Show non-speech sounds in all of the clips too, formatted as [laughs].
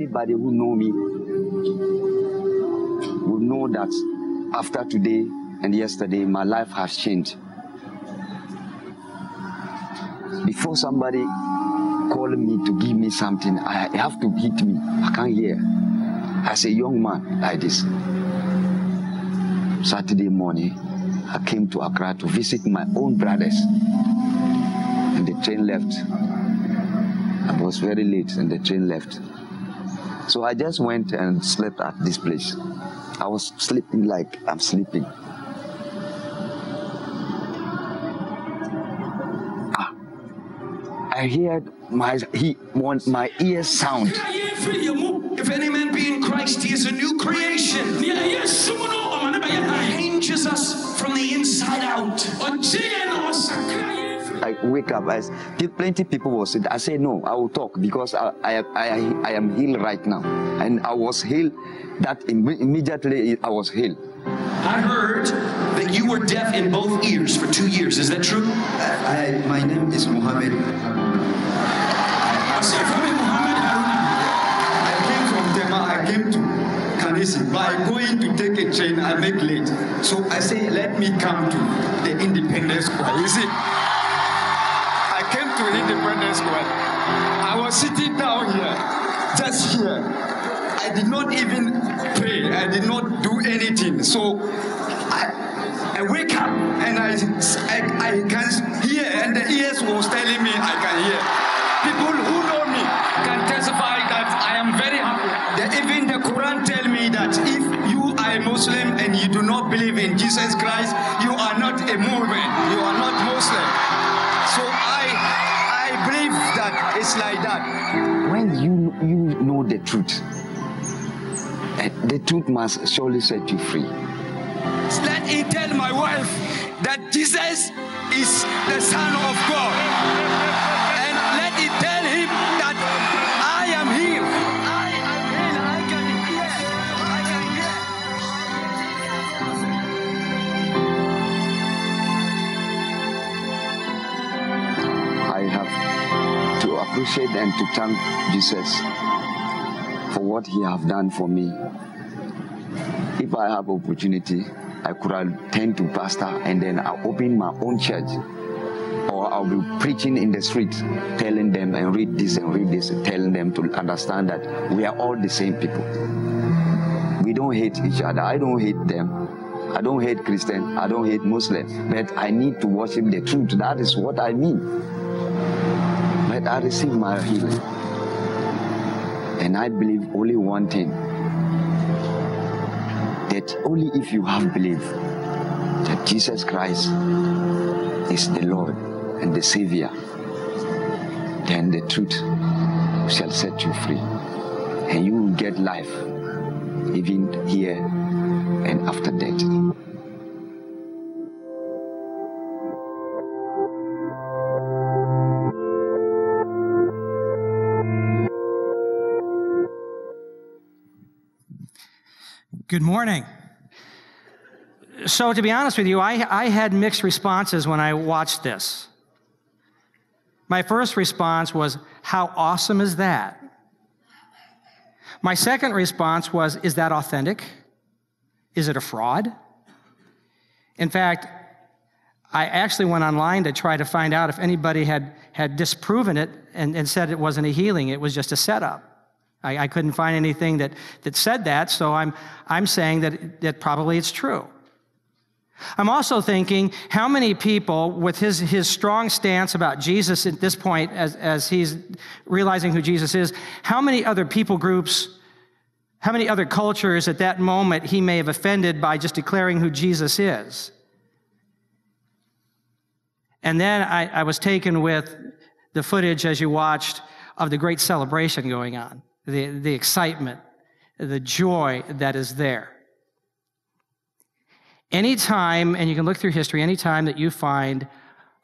Anybody who know me will know that after today and yesterday, my life has changed. Before somebody calling me to give me something, I have to hit me. I can't hear. As a young man like this. Saturday morning, I came to Accra to visit my own brothers. And the train left. I was very late and the train left. So I just went and slept at this place. I was sleeping like I'm sleeping. Ah, I heard my he my ears sound. If any man be in Christ, he is a new creation. He Changes us from the inside out. I wake up. I, plenty people will say, I say no. I will talk because I, I, I, I am healed right now, and I was healed. That immediately I was healed. I heard that you were deaf in both ears for two years. Is that true? I, my name is Mohammed. I came from Tema. I came to Kaneshie. By going to take a train, I make late. So I say, let me come to the Independence Square. You see, I came to Independence Square. I was sitting down here, just here. I did not even pray. I did not do anything. So I, I wake up and I, I, I can hear, and the ears was telling me I can hear. People who know me can testify that I am very happy. That even the Quran tell me that if you are a Muslim and you do not believe in Jesus Christ, you are not a Muslim. You it's like that. When you you know the truth, eh, the truth must surely set you free. Let me tell my wife that Jesus is the Son of God. Appreciate and to thank Jesus for what he have done for me. If I have opportunity, I could attend to pastor and then I open my own church. Or I'll be preaching in the street, telling them and read this and read this, telling them to understand that we are all the same people. We don't hate each other. I don't hate them. I don't hate Christian. I don't hate Muslim. But I need to worship the truth. That is what I mean. I received my healing. And I believe only one thing that only if you have believed that Jesus Christ is the Lord and the Savior, then the truth shall set you free. And you will get life even here and after death. Good morning. So, to be honest with you, I, I had mixed responses when I watched this. My first response was, How awesome is that? My second response was, Is that authentic? Is it a fraud? In fact, I actually went online to try to find out if anybody had, had disproven it and, and said it wasn't a healing, it was just a setup. I, I couldn't find anything that, that said that, so I'm, I'm saying that, that probably it's true. I'm also thinking how many people, with his, his strong stance about Jesus at this point, as, as he's realizing who Jesus is, how many other people groups, how many other cultures at that moment he may have offended by just declaring who Jesus is? And then I, I was taken with the footage as you watched of the great celebration going on, the, the excitement, the joy that is there. Anytime, and you can look through history, anytime that you find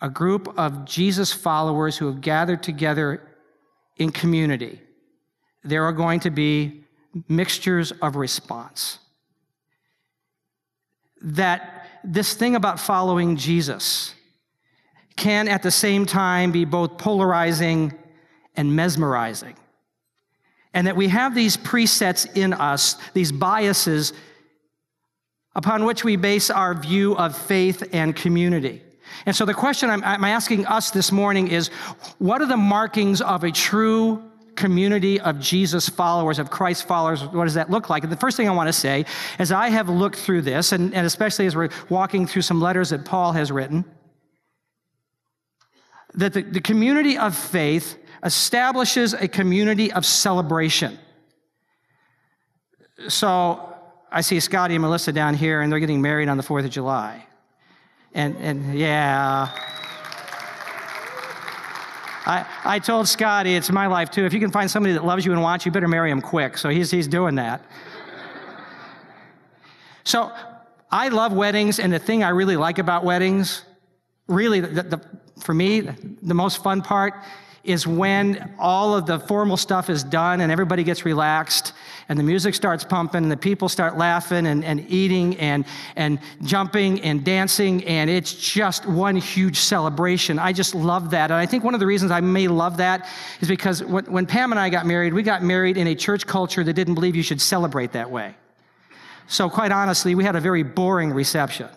a group of Jesus followers who have gathered together in community, there are going to be mixtures of response. That this thing about following Jesus can at the same time be both polarizing and mesmerizing. And that we have these presets in us, these biases upon which we base our view of faith and community. And so the question I'm, I'm, asking us this morning is what are the markings of a true community of Jesus followers, of Christ followers? What does that look like? And the first thing I want to say, as I have looked through this, and, and especially as we're walking through some letters that Paul has written, that the, the community of faith establishes a community of celebration. So I see Scotty and Melissa down here, and they're getting married on the 4th of July. And, and yeah. I, I told Scotty, it's my life too. If you can find somebody that loves you and wants you, better marry him quick. So he's, he's doing that. [laughs] so I love weddings, and the thing I really like about weddings, really, the, the, for me, the most fun part is when all of the formal stuff is done and everybody gets relaxed and the music starts pumping and the people start laughing and, and eating and, and jumping and dancing and it's just one huge celebration. I just love that. And I think one of the reasons I may love that is because when, when Pam and I got married, we got married in a church culture that didn't believe you should celebrate that way. So quite honestly, we had a very boring reception.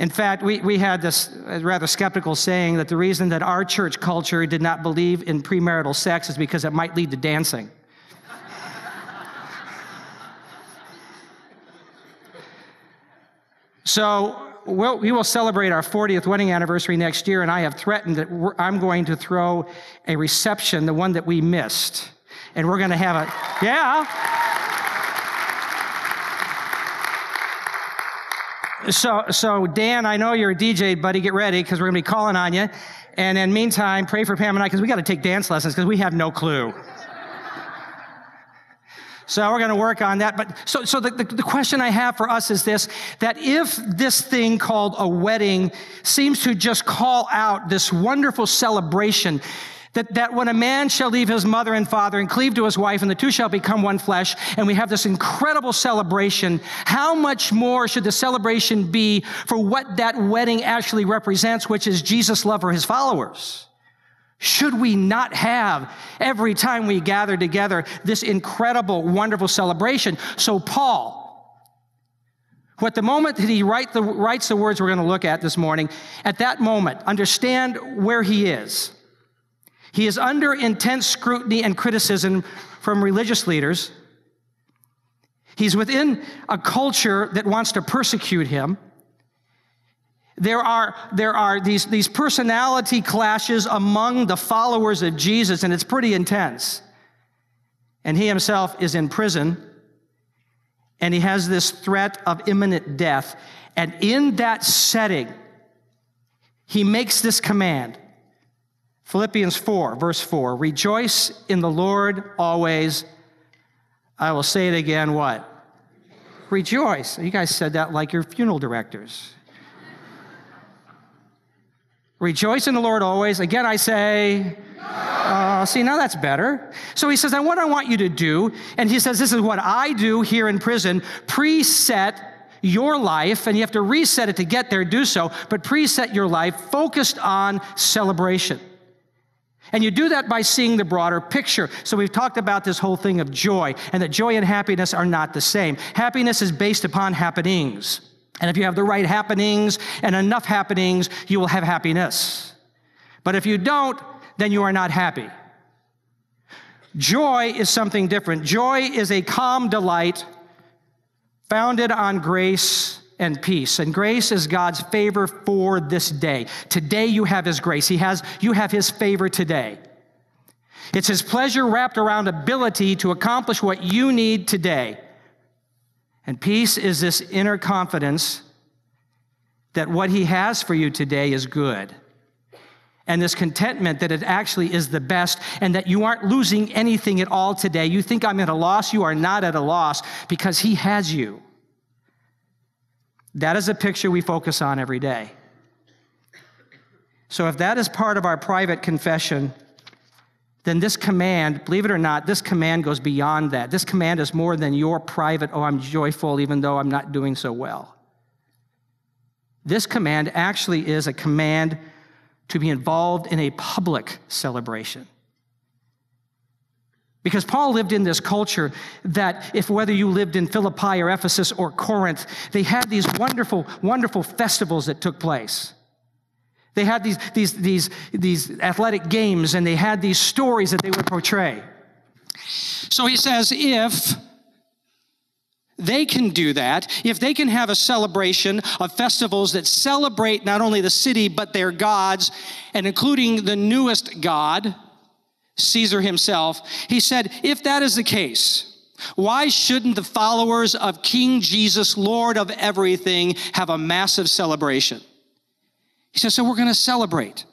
In fact, we, we had this rather skeptical saying that the reason that our church culture did not believe in premarital sex is because it might lead to dancing. [laughs] so we'll, we will celebrate our 40th wedding anniversary next year, and I have threatened that I'm going to throw a reception, the one that we missed. And we're going to have a, yeah. So, so Dan, I know you're a DJ, buddy. Get ready because we're going to be calling on you. And in meantime, pray for Pam and I because we got to take dance lessons because we have no clue. So we're going to work on that. But so, so the, the, the, question I have for us is this, that if this thing called a wedding seems to just call out this wonderful celebration, that, that when a man shall leave his mother and father and cleave to his wife, and the two shall become one flesh, and we have this incredible celebration, how much more should the celebration be for what that wedding actually represents, which is Jesus' love for his followers? Should we not have every time we gather together this incredible, wonderful celebration? So, Paul, what the moment that he write the, writes the words we're going to look at this morning, at that moment, understand where he is. He is under intense scrutiny and criticism from religious leaders. He's within a culture that wants to persecute him. There are, there are these, these personality clashes among the followers of Jesus, and it's pretty intense. And he himself is in prison, and he has this threat of imminent death. And in that setting, he makes this command Philippians 4, verse 4 Rejoice in the Lord always. I will say it again what? Rejoice. You guys said that like your funeral directors. Rejoice in the Lord always. Again, I say, uh, see, now that's better. So he says, and what I want you to do, and he says, this is what I do here in prison, preset your life, and you have to reset it to get there, do so, but preset your life focused on celebration. And you do that by seeing the broader picture. So we've talked about this whole thing of joy, and that joy and happiness are not the same. Happiness is based upon happenings. And if you have the right happenings and enough happenings, you will have happiness. But if you don't, then you are not happy. Joy is something different. Joy is a calm delight founded on grace and peace. And grace is God's favor for this day. Today you have his grace. He has you have his favor today. It's his pleasure wrapped around ability to accomplish what you need today. And peace is this inner confidence that what he has for you today is good. And this contentment that it actually is the best and that you aren't losing anything at all today. You think I'm at a loss, you are not at a loss because he has you. That is a picture we focus on every day. So if that is part of our private confession, then this command, believe it or not, this command goes beyond that. This command is more than your private, oh, I'm joyful even though I'm not doing so well. This command actually is a command to be involved in a public celebration. Because Paul lived in this culture that if whether you lived in Philippi or Ephesus or Corinth, they had these wonderful, wonderful festivals that took place. They had these, these, these, these athletic games and they had these stories that they would portray. So he says, if they can do that, if they can have a celebration of festivals that celebrate not only the city, but their gods, and including the newest God, Caesar himself, he said, if that is the case, why shouldn't the followers of King Jesus, Lord of everything, have a massive celebration? He says, so we're going to celebrate.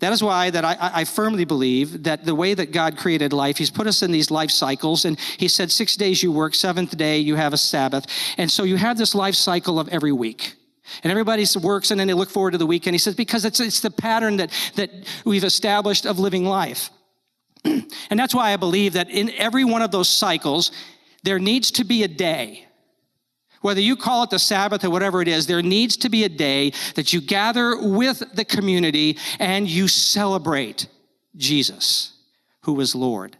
That is why that I, I, firmly believe that the way that God created life, He's put us in these life cycles, and He said six days you work, seventh day you have a Sabbath, and so you have this life cycle of every week. And everybody works and then they look forward to the weekend. He says, because it's, it's the pattern that, that we've established of living life. [clears throat] and that's why I believe that in every one of those cycles, there needs to be a day. Whether you call it the Sabbath or whatever it is, there needs to be a day that you gather with the community and you celebrate Jesus, who is Lord.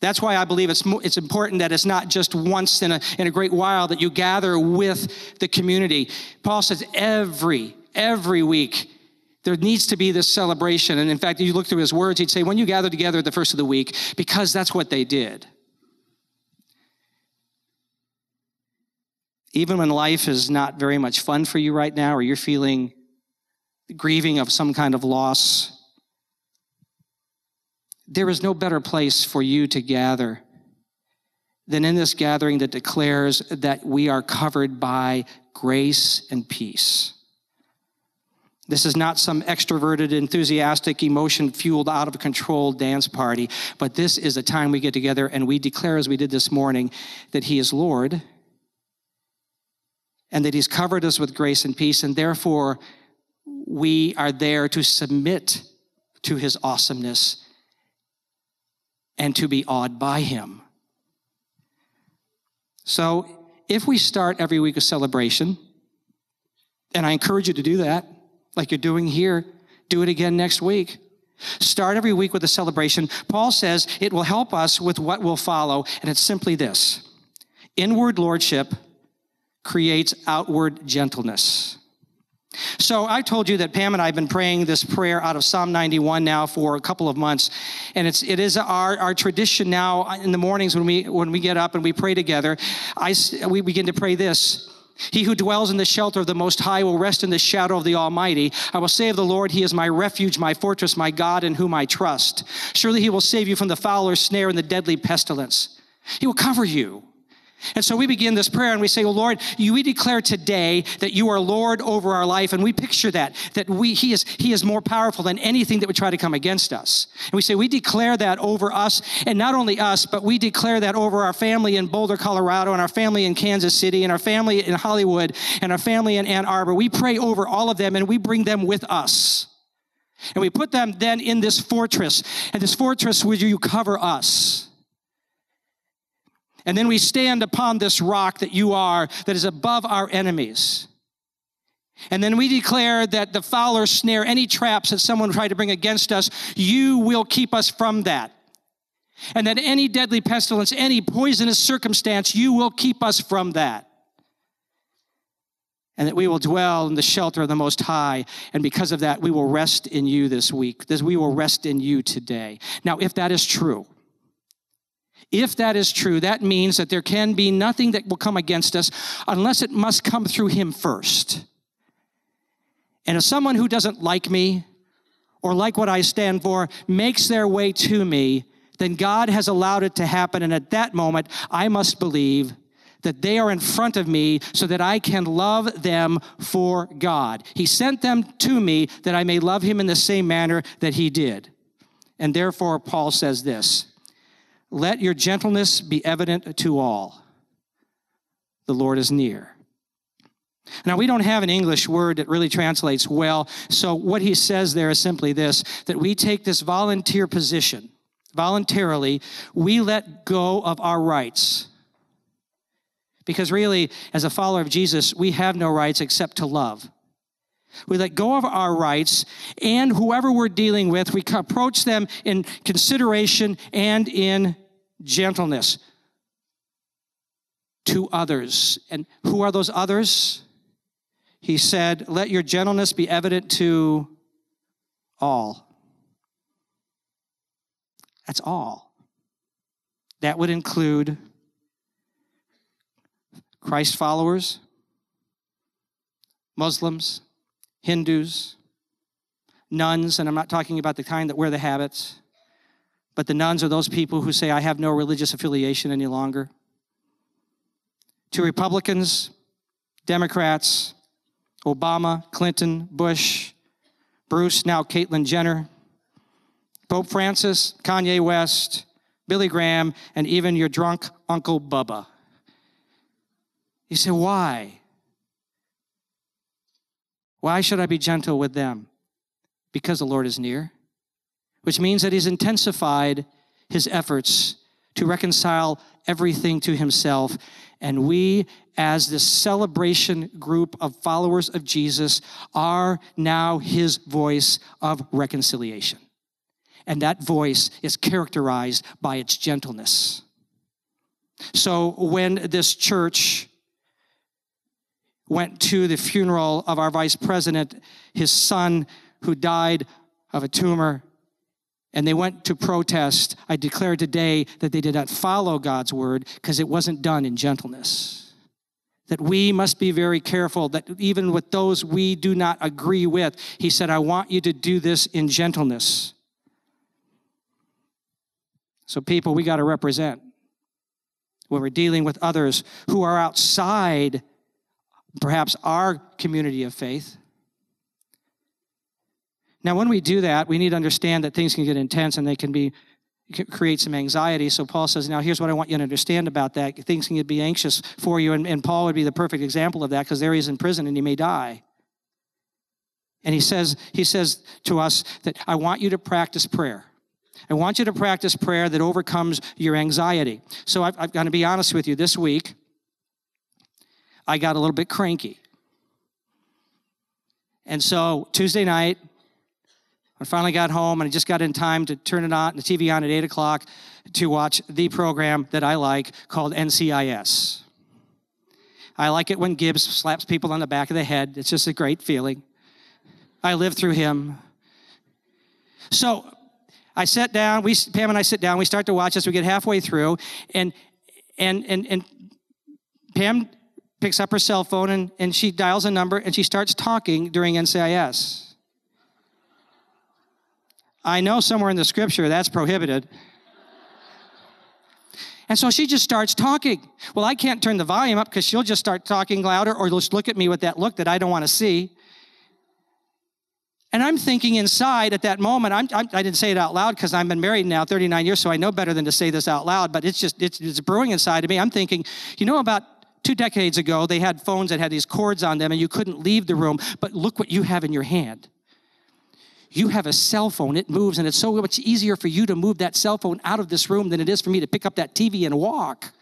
That's why I believe it's, it's important that it's not just once in a, in a great while that you gather with the community. Paul says every, every week, there needs to be this celebration. And in fact, if you look through his words, he'd say, when you gather together at the first of the week, because that's what they did. Even when life is not very much fun for you right now, or you're feeling grieving of some kind of loss, there is no better place for you to gather than in this gathering that declares that we are covered by grace and peace. This is not some extroverted, enthusiastic, emotion fueled, out of control dance party, but this is a time we get together and we declare, as we did this morning, that He is Lord and that He's covered us with grace and peace, and therefore we are there to submit to His awesomeness and to be awed by him. So, if we start every week a celebration, and I encourage you to do that, like you're doing here, do it again next week. Start every week with a celebration. Paul says it will help us with what will follow, and it's simply this inward lordship creates outward gentleness. So I told you that Pam and I have been praying this prayer out of Psalm 91 now for a couple of months. And it's, it is our, our tradition now in the mornings when we, when we get up and we pray together. I, we begin to pray this. He who dwells in the shelter of the Most High will rest in the shadow of the Almighty. I will say of the Lord, He is my refuge, my fortress, my God in whom I trust. Surely He will save you from the fowler's snare and the deadly pestilence. He will cover you and so we begin this prayer and we say, well, Lord, you, we declare today that you are Lord over our life. And we picture that, that we, he, is, he is more powerful than anything that would try to come against us. And we say, we declare that over us, and not only us, but we declare that over our family in Boulder, Colorado, and our family in Kansas City, and our family in Hollywood, and our family in Ann Arbor. We pray over all of them and we bring them with us. And we put them then in this fortress. And this fortress, would you cover us? And then we stand upon this rock that you are, that is above our enemies. And then we declare that the fowler snare, any traps that someone tried to bring against us, you will keep us from that. And that any deadly pestilence, any poisonous circumstance, you will keep us from that. And that we will dwell in the shelter of the Most High. And because of that, we will rest in you this week. This, we will rest in you today. Now, if that is true, if that is true, that means that there can be nothing that will come against us unless it must come through Him first. And if someone who doesn't like me or like what I stand for makes their way to me, then God has allowed it to happen. And at that moment, I must believe that they are in front of me so that I can love them for God. He sent them to me that I may love Him in the same manner that He did. And therefore, Paul says this let your gentleness be evident to all. The Lord is near. Now, we don't have an English word that really translates well, so what he says there is simply this that we take this volunteer position. Voluntarily, we let go of our rights. Because really, as a follower of Jesus, we have no rights except to love. We let go of our rights, and whoever we're dealing with, we approach them in consideration and in gentleness to others. And who are those others? He said, Let your gentleness be evident to all. That's all. That would include Christ followers, Muslims, Hindus, nuns, and I'm not talking about the kind that wear the habits, but the nuns are those people who say, I have no religious affiliation any longer. To Republicans, Democrats, Obama, Clinton, Bush, Bruce, now Caitlyn Jenner, Pope Francis, Kanye West, Billy Graham, and even your drunk Uncle Bubba. You say, why? Why should I be gentle with them? Because the Lord is near, which means that He's intensified His efforts to reconcile everything to Himself. And we, as this celebration group of followers of Jesus, are now His voice of reconciliation. And that voice is characterized by its gentleness. So when this church went to the funeral of our vice president, his son, who died of a tumor. And they went to protest. I declare today that they did not follow God's word because it wasn't done in gentleness. That we must be very careful that even with those we do not agree with, he said, I want you to do this in gentleness. So, people, we got to represent when we're dealing with others who are outside perhaps our community of faith. Now, when we do that, we need to understand that things can get intense and they can be create some anxiety. So Paul says, now here's what I want you to understand about that. Things can be anxious for you. And, and Paul would be the perfect example of that because there he's in prison and he may die. And he says, he says to us that I want you to practice prayer. I want you to practice prayer that overcomes your anxiety. So I've, I've got to be honest with you. This week, I got a little bit cranky. And so Tuesday night, I finally got home and I just got in time to turn it on, the TV on at 8 o'clock to watch the program that I like called NCIS. I like it when Gibbs slaps people on the back of the head. It's just a great feeling. I live through him. So I sat down, we Pam and I sit down, we start to watch this, we get halfway through, and and and and Pam picks up her cell phone and, and she dials a number and she starts talking during NCIS. I know somewhere in the scripture that's prohibited. And so she just starts talking. Well, I can't turn the volume up because she'll just start talking louder or just look at me with that look that I don't want to see. And I'm thinking inside at that moment, I'm, I'm, I did not say it out loud because I've been married now 39 years, so I know better than to say this out loud, but it's just, it's, it's brewing inside of me. I'm thinking, you know, about two decades ago, they had phones that had these cords on them and you couldn't leave the room. But look what you have in your hand. You have a cell phone, it moves, and it's so much easier for you to move that cell phone out of this room than it is for me to pick up that TV and walk.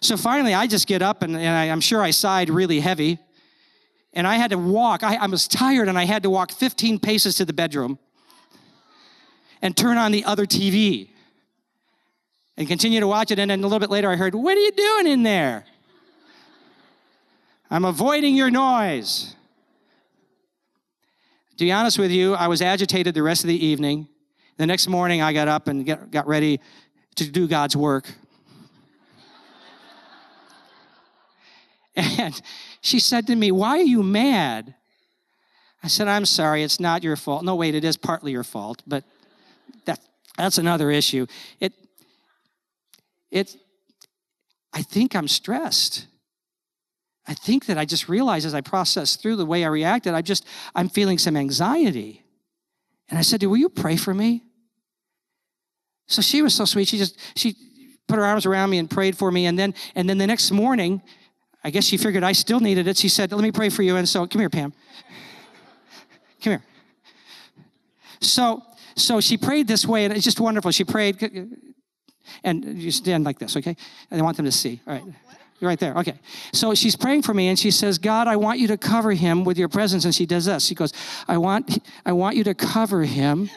So finally, I just get up, and, and I, am sure I sighed really heavy. And I had to walk. I, I was tired, and I had to walk 15 paces to the bedroom and turn on the other TV and continue to watch it. And then a little bit later, I heard, What are you doing in there? I'm avoiding your noise. To be honest with you, I was agitated the rest of the evening. The next morning, I got up and get, got ready to do God's work. [laughs] and she said to me, Why are you mad? I said, I'm sorry, it's not your fault. No, wait, it is partly your fault, but that, that's another issue. It, it, I think I'm stressed. I think that I just realized as I processed through the way I reacted, I just, I'm feeling some anxiety. And I said Will you pray for me? So she was so sweet. She just, she put her arms around me and prayed for me. And then, and then the next morning, I guess she figured I still needed it. She said, Let me pray for you. And so, come here, Pam. come here. So, so she prayed this way, and it's just wonderful. She prayed, and you stand like this, okay? And I want them to see. All right. Right there. Okay. So she's praying for me and she says, God, I want you to cover him with your presence. And she does this. She goes, I want, I want you to cover him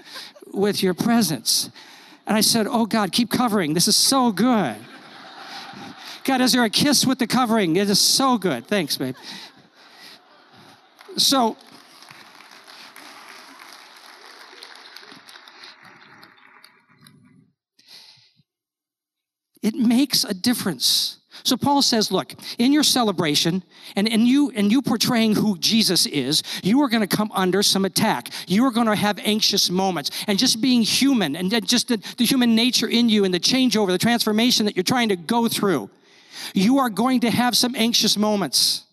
with your presence. And I said, Oh God, keep covering. This is so good. God, is there a kiss with the covering? It is so good. Thanks, babe. So, it makes a difference. So Paul says, look, in your celebration and, and you and you portraying who Jesus is, you are going to come under some attack. You are going to have anxious moments. And just being human and just the, the human nature in you and the changeover, the transformation that you're trying to go through, you are going to have some anxious moments.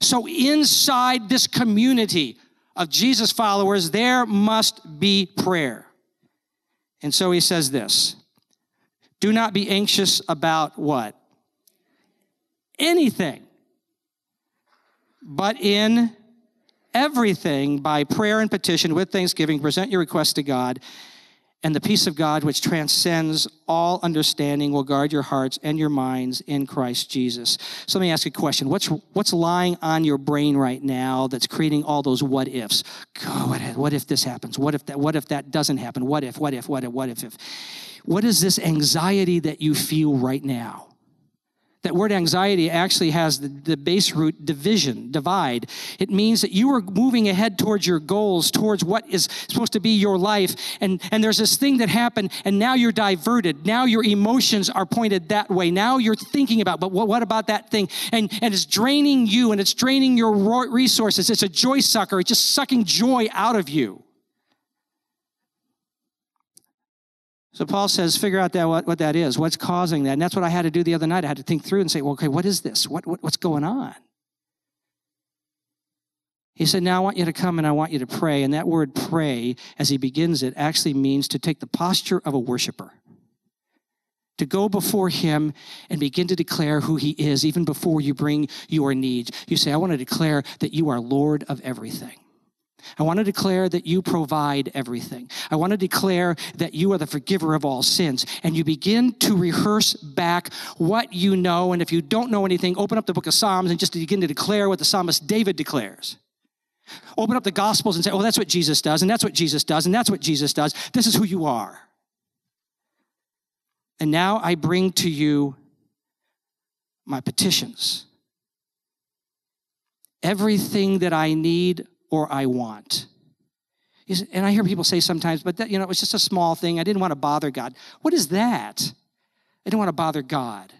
So inside this community of Jesus followers, there must be prayer. And so he says this do not be anxious about what? Anything. But in everything, by prayer and petition with thanksgiving, present your requests to God. And the peace of God, which transcends all understanding, will guard your hearts and your minds in Christ Jesus. So let me ask you a question. What's, what's lying on your brain right now that's creating all those what ifs? God, what if, what this happens? What if that, what if that doesn't happen? What if, what if, what if, what if, if? What is this anxiety that you feel right now? That word anxiety actually has the, the base root division, divide. It means that you are moving ahead towards your goals, towards what is supposed to be your life. And, and there's this thing that happened, and now you're diverted. Now your emotions are pointed that way. Now you're thinking about, but what, what about that thing? And, and it's draining you and it's draining your resources. It's a joy sucker, it's just sucking joy out of you. So Paul says, figure out that what, what that is, what's causing that. And that's what I had to do the other night. I had to think through and say, well, okay, what is this? What, what, what's going on? He said, Now I want you to come and I want you to pray. And that word pray, as he begins it, actually means to take the posture of a worshiper. To go before him and begin to declare who he is, even before you bring your needs. You say, I want to declare that you are Lord of everything. I want to declare that you provide everything. I want to declare that you are the forgiver of all sins. And you begin to rehearse back what you know. And if you don't know anything, open up the book of Psalms and just begin to declare what the psalmist David declares. Open up the Gospels and say, oh, that's what Jesus does, and that's what Jesus does, and that's what Jesus does. This is who you are. And now I bring to you my petitions. Everything that I need or I want. And I hear people say sometimes, but that, you know, it was just a small thing. I didn't want to bother God. What is that? I didn't want to bother God.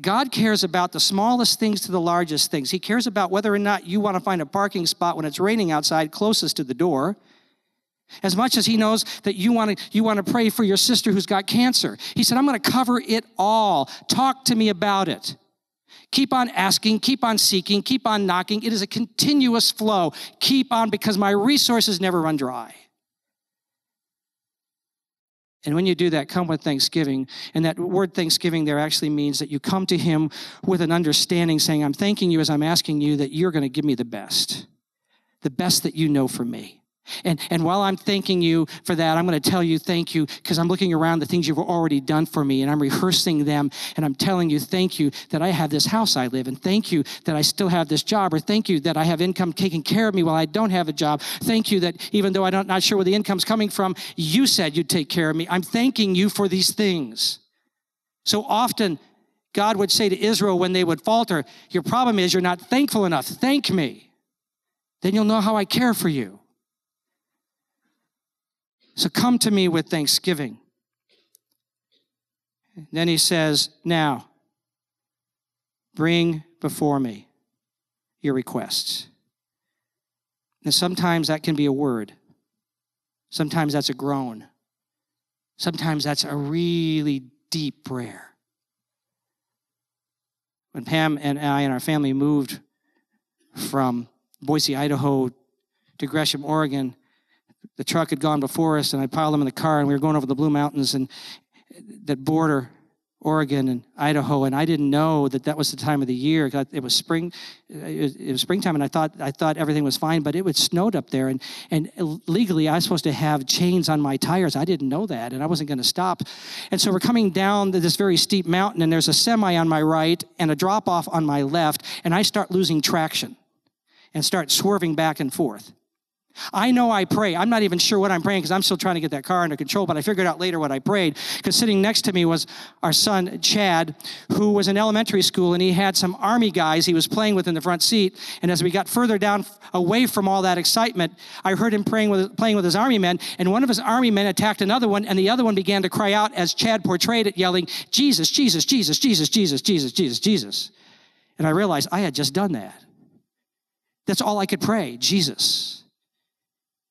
God cares about the smallest things to the largest things. He cares about whether or not you want to find a parking spot when it's raining outside closest to the door. As much as he knows that you want to you want to pray for your sister who's got cancer. He said, "I'm going to cover it all. Talk to me about it." Keep on asking, keep on seeking, keep on knocking. It is a continuous flow. Keep on because my resources never run dry. And when you do that, come with thanksgiving. And that word thanksgiving there actually means that you come to Him with an understanding, saying, I'm thanking you as I'm asking you that you're going to give me the best, the best that you know for me. And, and while I'm thanking you for that, I'm going to tell you thank you because I'm looking around the things you've already done for me and I'm rehearsing them and I'm telling you thank you that I have this house I live in. Thank you that I still have this job or thank you that I have income taking care of me while I don't have a job. Thank you that even though I'm not sure where the income's coming from, you said you'd take care of me. I'm thanking you for these things. So often, God would say to Israel when they would falter, Your problem is you're not thankful enough. Thank me. Then you'll know how I care for you. So come to me with thanksgiving. Then he says, Now, bring before me your requests. And sometimes that can be a word, sometimes that's a groan, sometimes that's a really deep prayer. When Pam and I and our family moved from Boise, Idaho to Gresham, Oregon, the truck had gone before us, and I piled them in the car, and we were going over the Blue Mountains and that border Oregon and Idaho, and I didn't know that that was the time of the year. It was spring, it was, springtime, and I thought I thought everything was fine, but it was snowed up there, and and legally I was supposed to have chains on my tires. I didn't know that, and I wasn't going to stop. And so we're coming down this very steep mountain, and there's a semi on my right and a drop off on my left, and I start losing traction, and start swerving back and forth. I know I pray. I'm not even sure what I'm praying because I'm still trying to get that car under control, but I figured out later what I prayed. Because sitting next to me was our son, Chad, who was in elementary school and he had some army guys he was playing with in the front seat. And as we got further down, away from all that excitement, I heard him praying with, playing with his army men. And one of his army men attacked another one, and the other one began to cry out as Chad portrayed it, yelling, Jesus, Jesus, Jesus, Jesus, Jesus, Jesus, Jesus, Jesus. And I realized I had just done that. That's all I could pray, Jesus.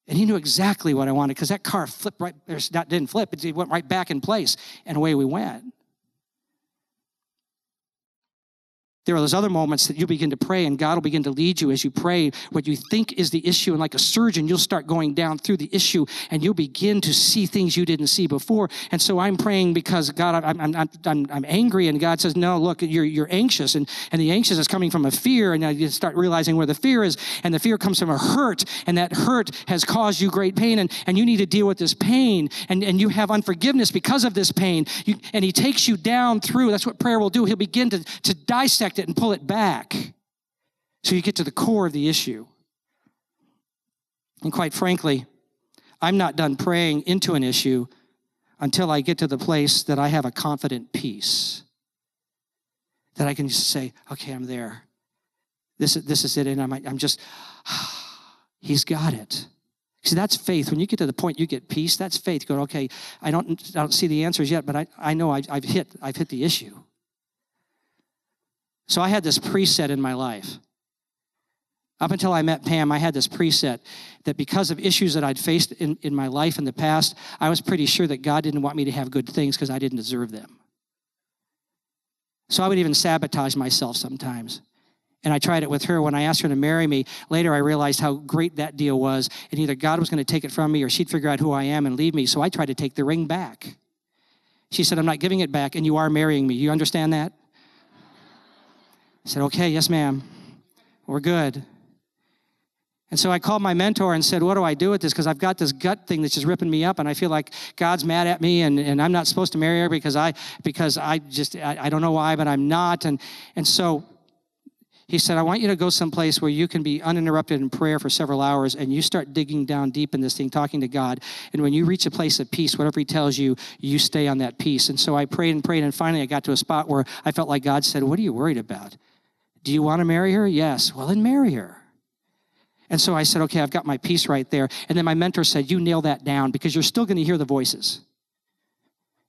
And he knew exactly what I wanted because that car flipped right, or not didn't flip, it went right back in place, and away we went. There are those other moments that you begin to pray, and God will begin to lead you as you pray what you think is the issue. And like a surgeon, you'll start going down through the issue and you'll begin to see things you didn't see before. And so I'm praying because God, I'm, I'm, I'm, I'm angry, and God says, No, look, you're, you're anxious. And, and the anxious is coming from a fear, and you start realizing where the fear is. And the fear comes from a hurt, and that hurt has caused you great pain, and, and you need to deal with this pain. And, and you have unforgiveness because of this pain. You, and He takes you down through. That's what prayer will do. He'll begin to, to dissect it and pull it back so you get to the core of the issue. And quite frankly, I'm not done praying into an issue until I get to the place that I have a confident peace. That I can just say, okay, I'm there. This is, this is it. And I'm, I'm just, [sighs] he's got it. See, that's faith. When you get to the point you get peace, that's faith. You go, okay, I don't, I don't see the answers yet, but I, I know I, I've, hit, I've hit the issue. So I had this preset in my life. Up until I met Pam, I had this preset that because of issues that I'd faced in, in my life in the past, I was pretty sure that God didn't want me to have good things because I didn't deserve them. So I would even sabotage myself sometimes. And I tried it with her when I asked her to marry me. Later, I realized how great that deal was. And either God was going to take it from me or she'd figure out who I am and leave me. So I tried to take the ring back. She said, I'm not giving it back, and you are marrying me. You understand that? I said, okay, yes, ma'am. We're good. And so I called my mentor and said, What do I do with this? Because I've got this gut thing that's just ripping me up, and I feel like God's mad at me, and, and I'm not supposed to marry her because I because I just I, I don't know why, but I'm not. And and so he said, I want you to go someplace where you can be uninterrupted in prayer for several hours and you start digging down deep in this thing, talking to God. And when you reach a place of peace, whatever he tells you, you stay on that peace. And so I prayed and prayed, and finally I got to a spot where I felt like God said, What are you worried about? Do you want to marry her? Yes. Well, then marry her. And so I said, okay, I've got my peace right there. And then my mentor said, you nail that down because you're still going to hear the voices.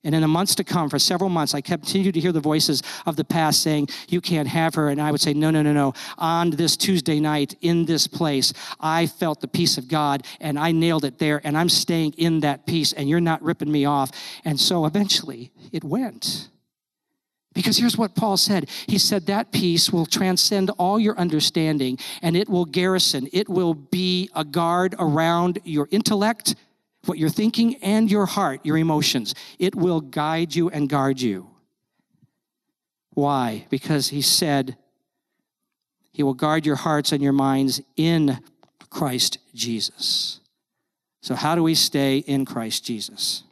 And in the months to come, for several months, I continued to hear the voices of the past saying, You can't have her. And I would say, No, no, no, no. On this Tuesday night in this place, I felt the peace of God and I nailed it there. And I'm staying in that peace and you're not ripping me off. And so eventually it went. Because here's what Paul said He said, That peace will transcend all your understanding and it will garrison, it will be a guard around your intellect, what you're thinking, and your heart, your emotions. It will guide you and guard you. Why? Because he said, He will guard your hearts and your minds in Christ Jesus. So, how do we stay in Christ Jesus?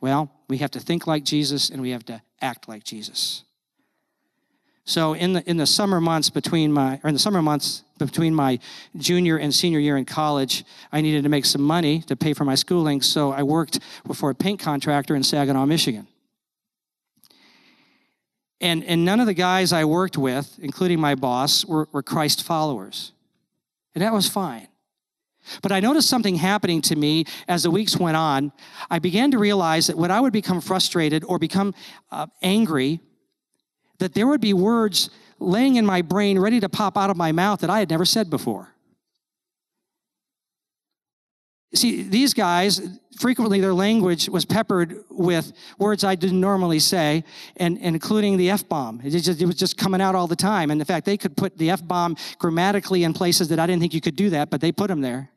Well, we have to think like Jesus and we have to act like Jesus. So in the in the summer months between my or in the summer months between my junior and senior year in college, I needed to make some money to pay for my schooling, so I worked for a paint contractor in Saginaw, Michigan. And, and none of the guys I worked with, including my boss, were, were Christ followers. And that was fine. But I noticed something happening to me as the weeks went on. I began to realize that when I would become frustrated or become uh, angry, that there would be words laying in my brain ready to pop out of my mouth that I had never said before. See, these guys, frequently their language was peppered with words I didn't normally say, and, and including the F bomb. It, it, was just coming out all the time. And in fact, they could put the F bomb grammatically in places that I didn't think you could do that, but they put them there.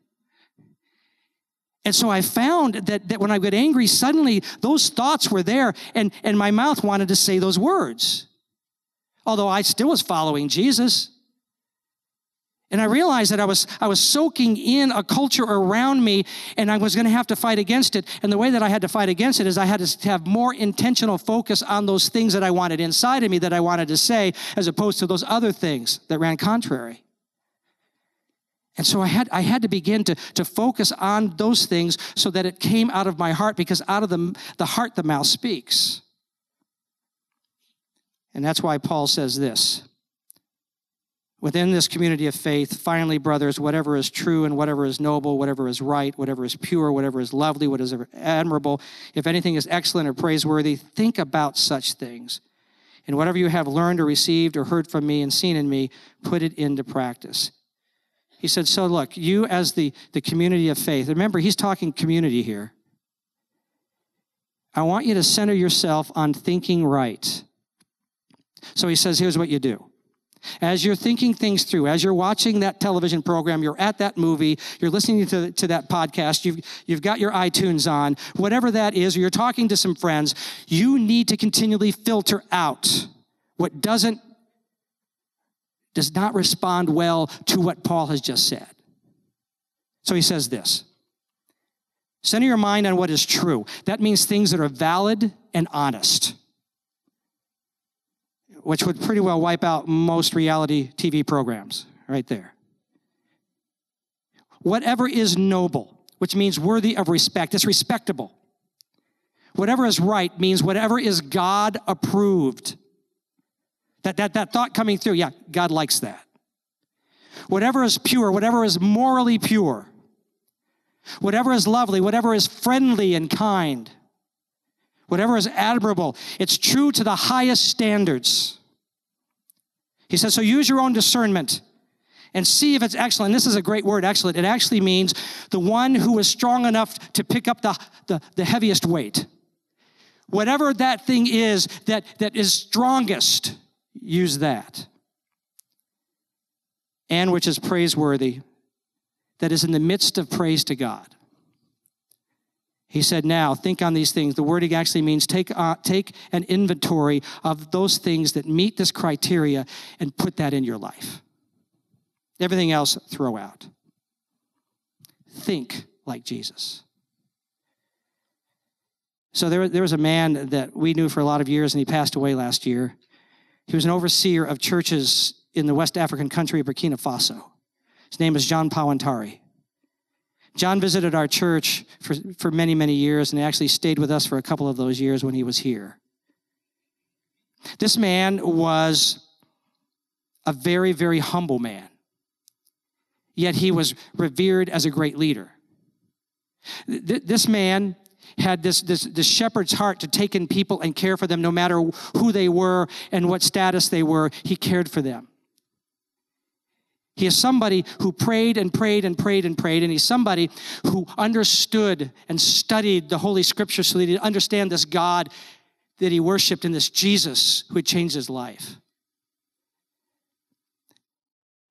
And so I found that, that when I got angry, suddenly those thoughts were there, and, and my mouth wanted to say those words. Although I still was following Jesus. And I realized that I was, I was soaking in a culture around me and I was going to have to fight against it. And the way that I had to fight against it is I had to have more intentional focus on those things that I wanted inside of me that I wanted to say, as opposed to those other things that ran contrary. And so I had, I had to begin to, to focus on those things so that it came out of my heart because out of the, the heart the mouth speaks. And that's why Paul says this within this community of faith, finally, brothers, whatever is true and whatever is noble, whatever is right, whatever is pure, whatever is lovely, what is admirable, if anything is excellent or praiseworthy, think about such things. And whatever you have learned or received or heard from me and seen in me, put it into practice. He said, So look, you as the, the community of faith, remember, he's talking community here. I want you to center yourself on thinking right. So he says, Here's what you do as you're thinking things through, as you're watching that television program, you're at that movie, you're listening to, to that podcast, you've, you've got your iTunes on, whatever that is, or you're talking to some friends, you need to continually filter out what doesn't, does not respond well to what Paul has just said. So he says this Center your mind on what is true. That means things that are valid and honest which would pretty well wipe out most reality TV programs right there. Whatever is noble, which means worthy of respect, it's respectable. Whatever is right means whatever is God approved. That, that, that thought coming through, yeah, God likes that. Whatever is pure, whatever is morally pure, whatever is lovely, whatever is friendly and kind, whatever is admirable, it's true to the highest standards. He says, so use your own discernment and see if it's excellent. This is a great word, excellent. It actually means the one who is strong enough to pick up the, the, the heaviest weight. Whatever that thing is that, that is strongest, use that. And which is praiseworthy, that is in the midst of praise to God. He said, Now think on these things. The word actually means take, uh, take an inventory of those things that meet this criteria and put that in your life. Everything else, throw out. Think like Jesus. So there, there was a man that we knew for a lot of years, and he passed away last year. He was an overseer of churches in the West African country of Burkina Faso. His name is John Pawantari. John visited our church for, for many, many years, and he actually stayed with us for a couple of those years when he was here. This man was a very, very humble man, yet he was revered as a great leader. This man had this, this, this shepherd's heart to take in people and care for them no matter who they were and what status they were. He cared for them. He is somebody who prayed and prayed and prayed and prayed, and he's somebody who understood and studied the Holy Scripture so that he'd understand this God that he worshiped and this Jesus who had changed his life.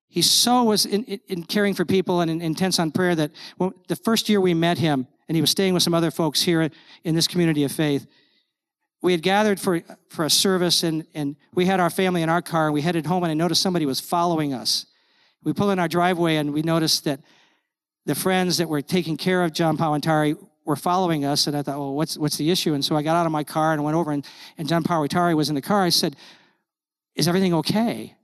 He so was in, in, in caring for people and in, intense on prayer that when, the first year we met him, and he was staying with some other folks here in this community of faith, we had gathered for, for a service, and, and we had our family in our car, and we headed home, and I noticed somebody was following us. We pull in our driveway and we noticed that the friends that were taking care of John Pawantari were following us. And I thought, well, what's, what's the issue? And so I got out of my car and went over, and, and John Pawantari was in the car. I said, Is everything okay?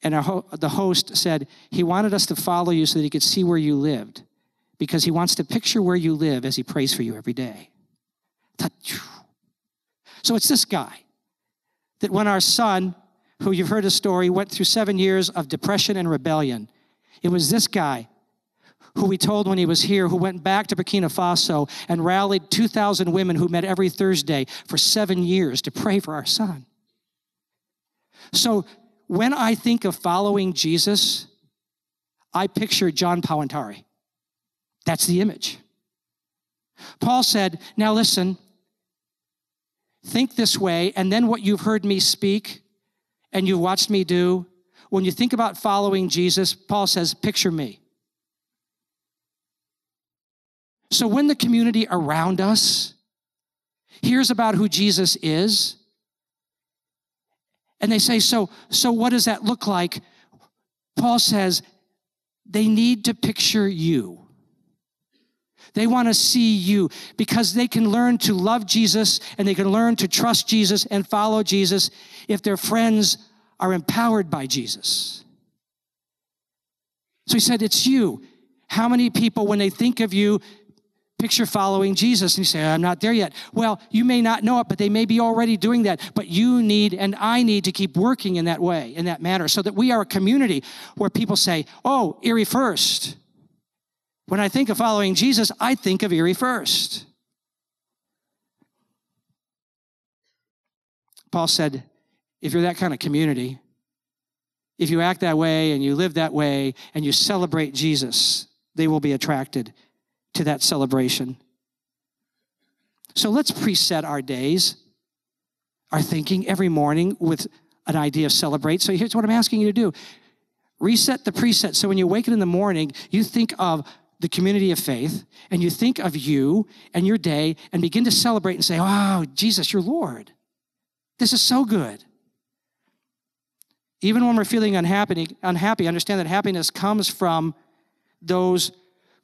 And ho- the host said, He wanted us to follow you so that he could see where you lived because he wants to picture where you live as he prays for you every day. So it's this guy that when our son who you've heard his story, went through seven years of depression and rebellion. It was this guy who we told when he was here, who went back to Burkina Faso and rallied 2,000 women who met every Thursday for seven years to pray for our son. So when I think of following Jesus, I picture John Pawantari. That's the image. Paul said, Now listen, think this way, and then what you've heard me speak, and you've watched me do, when you think about following Jesus, Paul says, picture me. So when the community around us hears about who Jesus is, and they say, so, so what does that look like? Paul says, they need to picture you. They want to see you because they can learn to love Jesus and they can learn to trust Jesus and follow Jesus if their friends are empowered by Jesus. So he said, It's you. How many people, when they think of you, picture following Jesus and you say, I'm not there yet. Well, you may not know it, but they may be already doing that. But you need and I need to keep working in that way, in that manner, so that we are a community where people say, Oh, Erie first. When I think of following Jesus, I think of Erie first. Paul said, if you're that kind of community, if you act that way and you live that way and you celebrate Jesus, they will be attracted to that celebration. So let's preset our days, our thinking every morning with an idea of celebrate. So here's what I'm asking you to do reset the preset. So when you wake up in the morning, you think of the community of faith and you think of you and your day and begin to celebrate and say, Oh, Jesus, you're Lord. This is so good. Even when we're feeling unhappy, unhappy, understand that happiness comes from those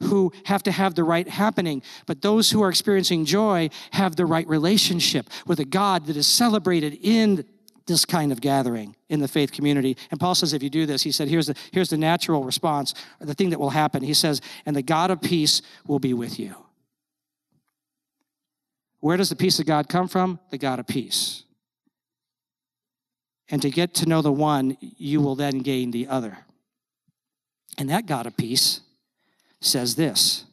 who have to have the right happening. But those who are experiencing joy have the right relationship with a God that is celebrated in this kind of gathering in the faith community. And Paul says, if you do this, he said, here's the, here's the natural response, or the thing that will happen. He says, and the God of peace will be with you. Where does the peace of God come from? The God of peace. And to get to know the one, you will then gain the other. And that God of peace says this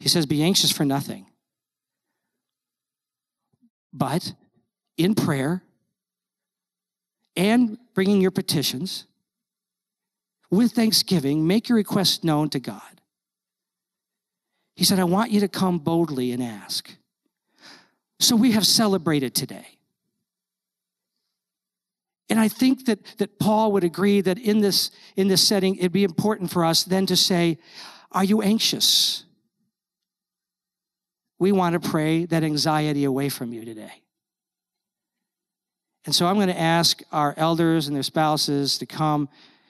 He says, Be anxious for nothing, but in prayer and bringing your petitions with thanksgiving, make your requests known to God. He said, I want you to come boldly and ask. So we have celebrated today. And I think that, that Paul would agree that in this, in this setting, it'd be important for us then to say, Are you anxious? We want to pray that anxiety away from you today. And so I'm going to ask our elders and their spouses to come,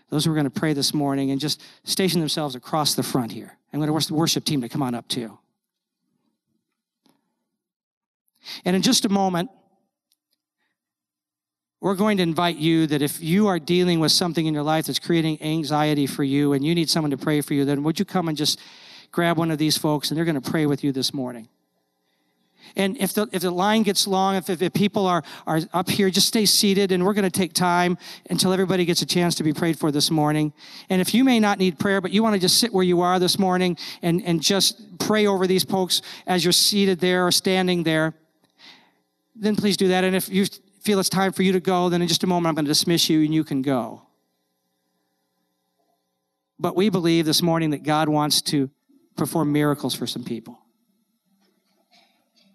those who are going to pray this morning, and just station themselves across the front here. I'm going to ask the worship team to come on up too. And in just a moment, we're going to invite you that if you are dealing with something in your life that's creating anxiety for you and you need someone to pray for you, then would you come and just grab one of these folks and they're going to pray with you this morning. And if the, if the line gets long, if, if people are, are up here, just stay seated and we're going to take time until everybody gets a chance to be prayed for this morning. And if you may not need prayer, but you want to just sit where you are this morning and, and just pray over these folks as you're seated there or standing there, then please do that. And if you feel it's time for you to go, then in just a moment I'm going to dismiss you and you can go. But we believe this morning that God wants to perform miracles for some people.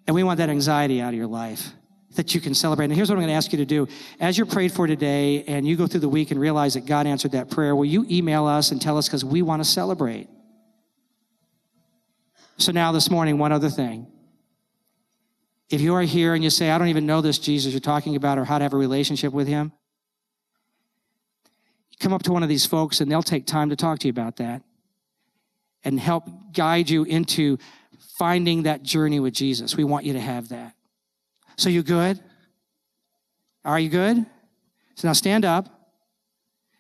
And we want that anxiety out of your life that you can celebrate. And here's what I'm going to ask you to do. As you're prayed for today and you go through the week and realize that God answered that prayer, will you email us and tell us because we want to celebrate? So now this morning, one other thing. If you are here and you say, I don't even know this Jesus you're talking about or how to have a relationship with him, come up to one of these folks and they'll take time to talk to you about that and help guide you into finding that journey with Jesus. We want you to have that. So, you good? Are you good? So, now stand up.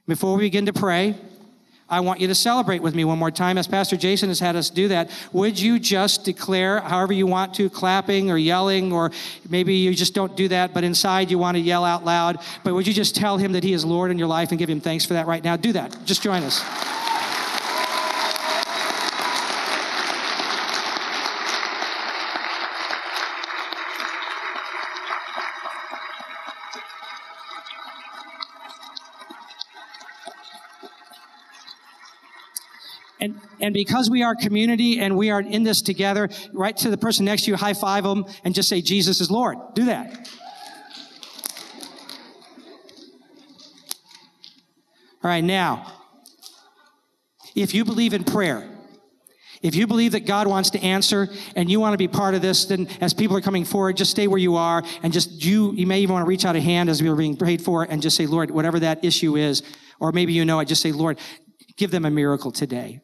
Before we begin to pray, I want you to celebrate with me one more time, as Pastor Jason has had us do that. Would you just declare, however you want to, clapping or yelling, or maybe you just don't do that, but inside you want to yell out loud, but would you just tell him that he is Lord in your life and give him thanks for that right now? Do that. Just join us. And, and because we are community and we are in this together, right to the person next to you, high five them and just say, Jesus is Lord. Do that. All right, now, if you believe in prayer, If you believe that God wants to answer and you want to be part of this, then as people are coming forward, just stay where you are and just you, you may even want to reach out a hand as we are being prayed for and just say, Lord, whatever that issue is, or maybe you know it, just say, Lord, give them a miracle today.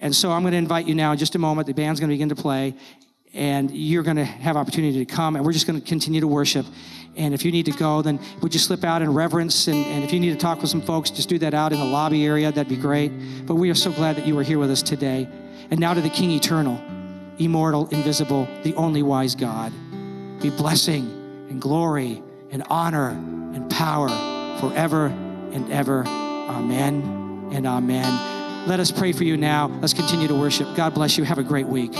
And so I'm going to invite you now in just a moment. The band's going to begin to play and you're going to have opportunity to come and we're just going to continue to worship. And if you need to go then would you slip out in reverence and, and if you need to talk with some folks just do that out in the lobby area that'd be great. But we are so glad that you were here with us today. And now to the king eternal immortal invisible the only wise god. Be blessing and glory and honor and power forever and ever. Amen and amen let us pray for you now. Let's continue to worship. God bless you. Have a great week